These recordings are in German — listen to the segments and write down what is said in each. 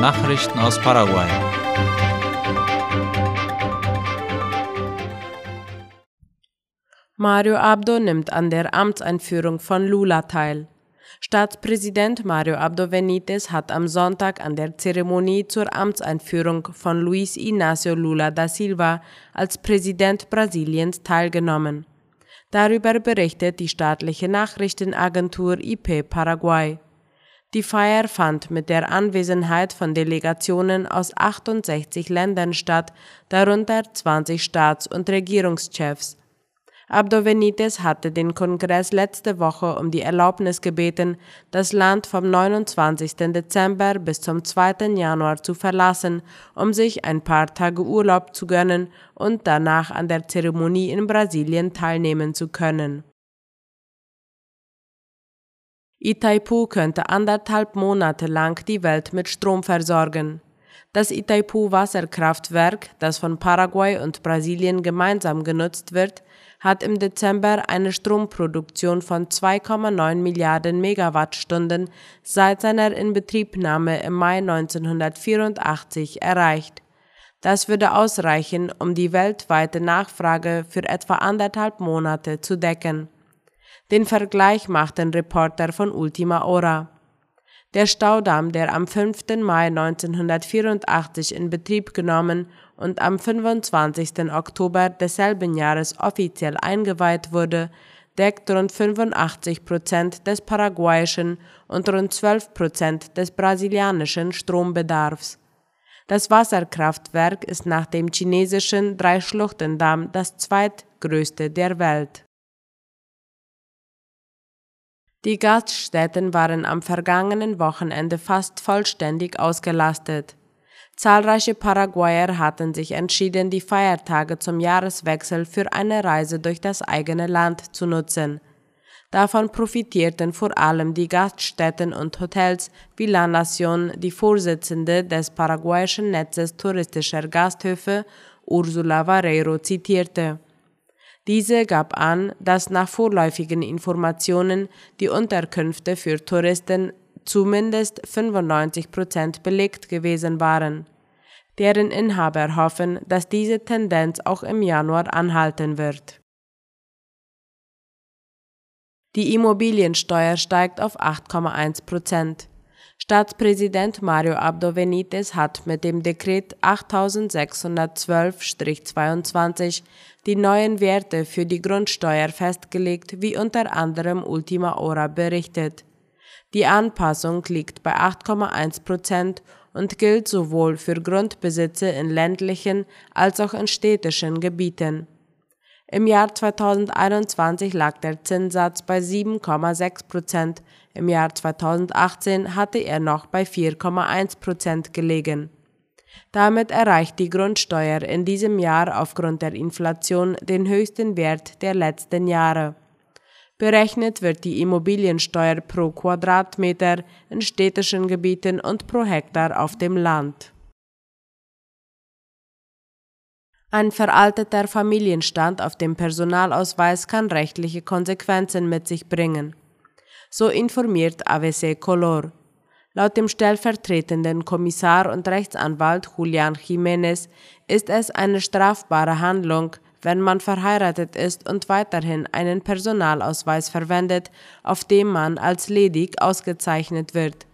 Nachrichten aus Paraguay. Mario Abdo nimmt an der Amtseinführung von Lula teil. Staatspräsident Mario Abdo Benitez hat am Sonntag an der Zeremonie zur Amtseinführung von Luis Inácio Lula da Silva als Präsident Brasiliens teilgenommen. Darüber berichtet die staatliche Nachrichtenagentur IP Paraguay. Die Feier fand mit der Anwesenheit von Delegationen aus 68 Ländern statt, darunter 20 Staats- und Regierungschefs. Abdo Benitez hatte den Kongress letzte Woche um die Erlaubnis gebeten, das Land vom 29. Dezember bis zum 2. Januar zu verlassen, um sich ein paar Tage Urlaub zu gönnen und danach an der Zeremonie in Brasilien teilnehmen zu können. Itaipu könnte anderthalb Monate lang die Welt mit Strom versorgen. Das Itaipu-Wasserkraftwerk, das von Paraguay und Brasilien gemeinsam genutzt wird, hat im Dezember eine Stromproduktion von 2,9 Milliarden Megawattstunden seit seiner Inbetriebnahme im Mai 1984 erreicht. Das würde ausreichen, um die weltweite Nachfrage für etwa anderthalb Monate zu decken. Den Vergleich macht ein Reporter von Ultima Hora. Der Staudamm, der am 5. Mai 1984 in Betrieb genommen und am 25. Oktober desselben Jahres offiziell eingeweiht wurde, deckt rund 85 Prozent des paraguayischen und rund 12 Prozent des brasilianischen Strombedarfs. Das Wasserkraftwerk ist nach dem chinesischen Dreischluchtendamm das zweitgrößte der Welt. Die Gaststätten waren am vergangenen Wochenende fast vollständig ausgelastet. Zahlreiche Paraguayer hatten sich entschieden, die Feiertage zum Jahreswechsel für eine Reise durch das eigene Land zu nutzen. Davon profitierten vor allem die Gaststätten und Hotels wie La Nación, die Vorsitzende des paraguayischen Netzes touristischer Gasthöfe, Ursula Vareiro, zitierte. Diese gab an, dass nach vorläufigen Informationen die Unterkünfte für Touristen zumindest 95 Prozent belegt gewesen waren. Deren Inhaber hoffen, dass diese Tendenz auch im Januar anhalten wird. Die Immobiliensteuer steigt auf 8,1 Prozent. Staatspräsident Mario Abdo Benitez hat mit dem Dekret 8612-22 die neuen Werte für die Grundsteuer festgelegt, wie unter anderem Ultima Hora berichtet. Die Anpassung liegt bei 8,1 Prozent und gilt sowohl für Grundbesitze in ländlichen als auch in städtischen Gebieten. Im Jahr 2021 lag der Zinssatz bei 7,6 Prozent, im Jahr 2018 hatte er noch bei 4,1 Prozent gelegen. Damit erreicht die Grundsteuer in diesem Jahr aufgrund der Inflation den höchsten Wert der letzten Jahre. Berechnet wird die Immobiliensteuer pro Quadratmeter in städtischen Gebieten und pro Hektar auf dem Land. Ein veralteter Familienstand auf dem Personalausweis kann rechtliche Konsequenzen mit sich bringen. So informiert AVC Color. Laut dem stellvertretenden Kommissar und Rechtsanwalt Julian Jiménez ist es eine strafbare Handlung, wenn man verheiratet ist und weiterhin einen Personalausweis verwendet, auf dem man als ledig ausgezeichnet wird.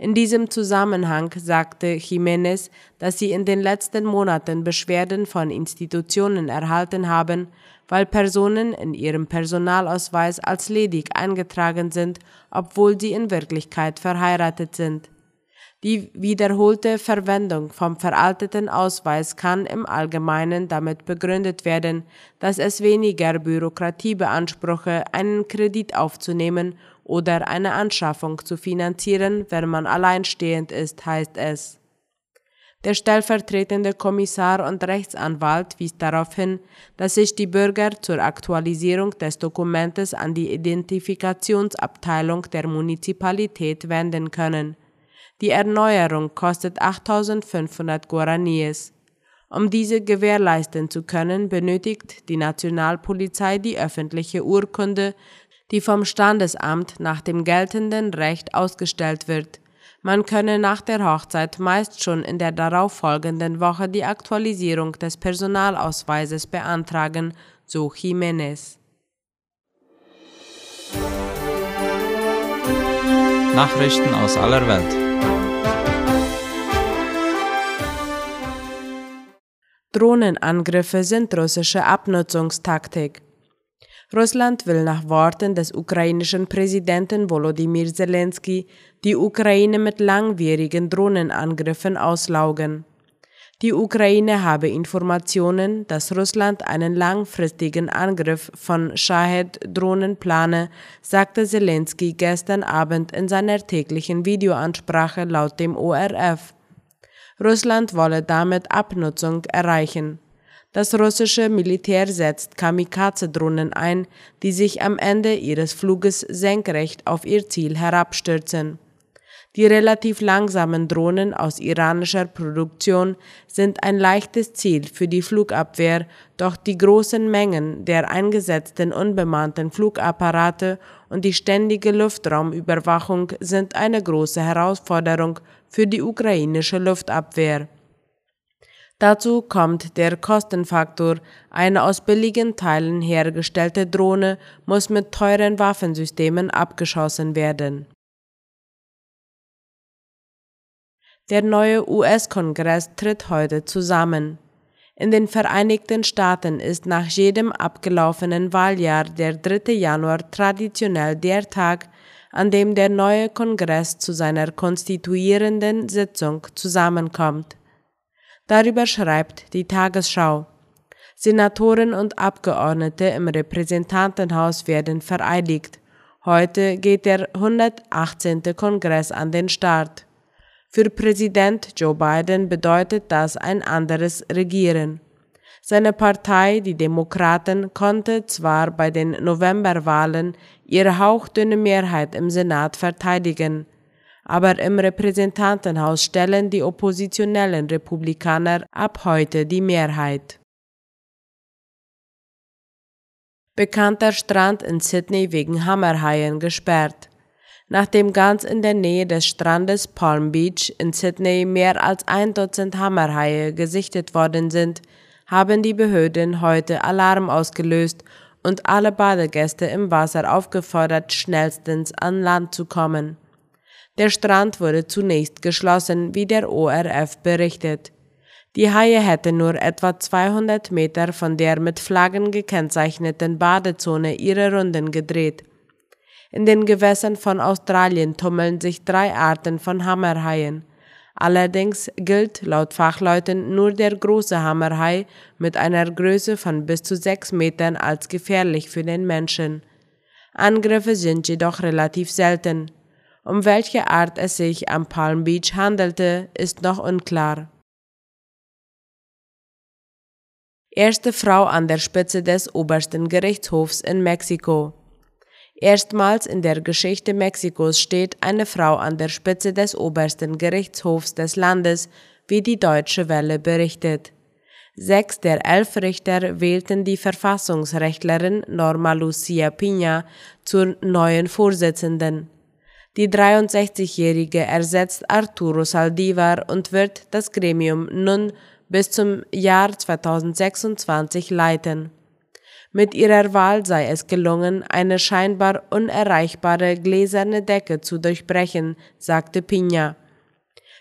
In diesem Zusammenhang sagte Jiménez, dass sie in den letzten Monaten Beschwerden von Institutionen erhalten haben, weil Personen in ihrem Personalausweis als ledig eingetragen sind, obwohl sie in Wirklichkeit verheiratet sind. Die wiederholte Verwendung vom veralteten Ausweis kann im Allgemeinen damit begründet werden, dass es weniger Bürokratie beanspruche, einen Kredit aufzunehmen oder eine Anschaffung zu finanzieren, wenn man alleinstehend ist, heißt es. Der stellvertretende Kommissar und Rechtsanwalt wies darauf hin, dass sich die Bürger zur Aktualisierung des Dokumentes an die Identifikationsabteilung der Munizipalität wenden können. Die Erneuerung kostet 8500 Guaraníes. Um diese gewährleisten zu können, benötigt die Nationalpolizei die öffentliche Urkunde die vom Standesamt nach dem geltenden Recht ausgestellt wird. Man könne nach der Hochzeit meist schon in der darauffolgenden Woche die Aktualisierung des Personalausweises beantragen, so Jiménez. Nachrichten aus aller Welt. Drohnenangriffe sind russische Abnutzungstaktik. Russland will nach Worten des ukrainischen Präsidenten Volodymyr Zelensky die Ukraine mit langwierigen Drohnenangriffen auslaugen. Die Ukraine habe Informationen, dass Russland einen langfristigen Angriff von Shahed-Drohnen plane, sagte Zelensky gestern Abend in seiner täglichen Videoansprache laut dem ORF. Russland wolle damit Abnutzung erreichen. Das russische Militär setzt Kamikaze-Drohnen ein, die sich am Ende ihres Fluges senkrecht auf ihr Ziel herabstürzen. Die relativ langsamen Drohnen aus iranischer Produktion sind ein leichtes Ziel für die Flugabwehr, doch die großen Mengen der eingesetzten unbemannten Flugapparate und die ständige Luftraumüberwachung sind eine große Herausforderung für die ukrainische Luftabwehr. Dazu kommt der Kostenfaktor. Eine aus billigen Teilen hergestellte Drohne muss mit teuren Waffensystemen abgeschossen werden. Der neue US-Kongress tritt heute zusammen. In den Vereinigten Staaten ist nach jedem abgelaufenen Wahljahr der 3. Januar traditionell der Tag, an dem der neue Kongress zu seiner konstituierenden Sitzung zusammenkommt. Darüber schreibt die Tagesschau. Senatoren und Abgeordnete im Repräsentantenhaus werden vereidigt. Heute geht der 118. Kongress an den Start. Für Präsident Joe Biden bedeutet das ein anderes Regieren. Seine Partei, die Demokraten, konnte zwar bei den Novemberwahlen ihre hauchdünne Mehrheit im Senat verteidigen, aber im Repräsentantenhaus stellen die oppositionellen Republikaner ab heute die Mehrheit. Bekannter Strand in Sydney wegen Hammerhaien gesperrt. Nachdem ganz in der Nähe des Strandes Palm Beach in Sydney mehr als ein Dutzend Hammerhaie gesichtet worden sind, haben die Behörden heute Alarm ausgelöst und alle Badegäste im Wasser aufgefordert, schnellstens an Land zu kommen. Der Strand wurde zunächst geschlossen, wie der ORF berichtet. Die Haie hätten nur etwa 200 Meter von der mit Flaggen gekennzeichneten Badezone ihre Runden gedreht. In den Gewässern von Australien tummeln sich drei Arten von Hammerhaien. Allerdings gilt laut Fachleuten nur der große Hammerhai mit einer Größe von bis zu sechs Metern als gefährlich für den Menschen. Angriffe sind jedoch relativ selten. Um welche Art es sich am Palm Beach handelte, ist noch unklar. Erste Frau an der Spitze des obersten Gerichtshofs in Mexiko. Erstmals in der Geschichte Mexikos steht eine Frau an der Spitze des obersten Gerichtshofs des Landes, wie die Deutsche Welle berichtet. Sechs der elf Richter wählten die Verfassungsrechtlerin Norma Lucia Piña zur neuen Vorsitzenden. Die 63-Jährige ersetzt Arturo Saldivar und wird das Gremium nun bis zum Jahr 2026 leiten. Mit ihrer Wahl sei es gelungen, eine scheinbar unerreichbare gläserne Decke zu durchbrechen, sagte Piña.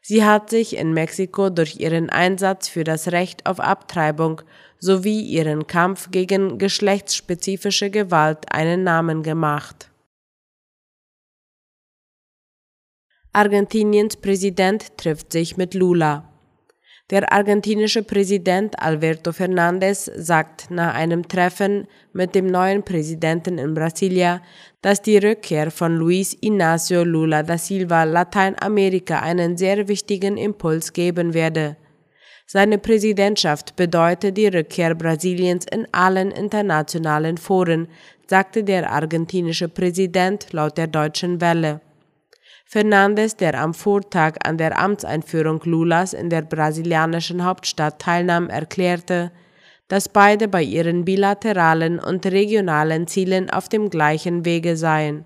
Sie hat sich in Mexiko durch ihren Einsatz für das Recht auf Abtreibung sowie ihren Kampf gegen geschlechtsspezifische Gewalt einen Namen gemacht. Argentiniens Präsident trifft sich mit Lula. Der argentinische Präsident Alberto Fernandez sagt nach einem Treffen mit dem neuen Präsidenten in Brasilia, dass die Rückkehr von Luis Inácio Lula da Silva Lateinamerika einen sehr wichtigen Impuls geben werde. Seine Präsidentschaft bedeutet die Rückkehr Brasiliens in allen internationalen Foren, sagte der argentinische Präsident laut der deutschen Welle. Fernandes, der am Vortag an der Amtseinführung Lulas in der brasilianischen Hauptstadt teilnahm, erklärte, dass beide bei ihren bilateralen und regionalen Zielen auf dem gleichen Wege seien.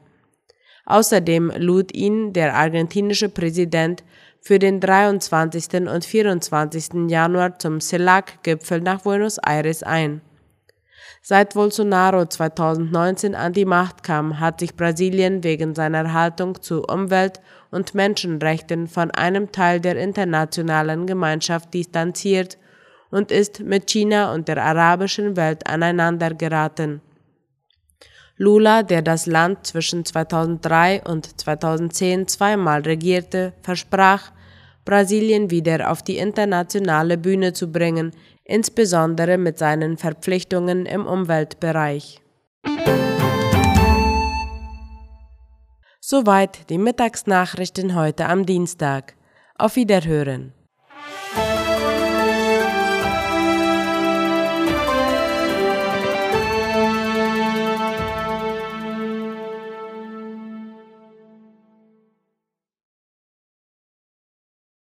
Außerdem lud ihn der argentinische Präsident für den 23. und 24. Januar zum CELAC-Gipfel nach Buenos Aires ein. Seit Bolsonaro 2019 an die Macht kam, hat sich Brasilien wegen seiner Haltung zu Umwelt- und Menschenrechten von einem Teil der internationalen Gemeinschaft distanziert und ist mit China und der arabischen Welt aneinandergeraten. Lula, der das Land zwischen 2003 und 2010 zweimal regierte, versprach, Brasilien wieder auf die internationale Bühne zu bringen, insbesondere mit seinen Verpflichtungen im Umweltbereich. Soweit die Mittagsnachrichten heute am Dienstag. Auf Wiederhören.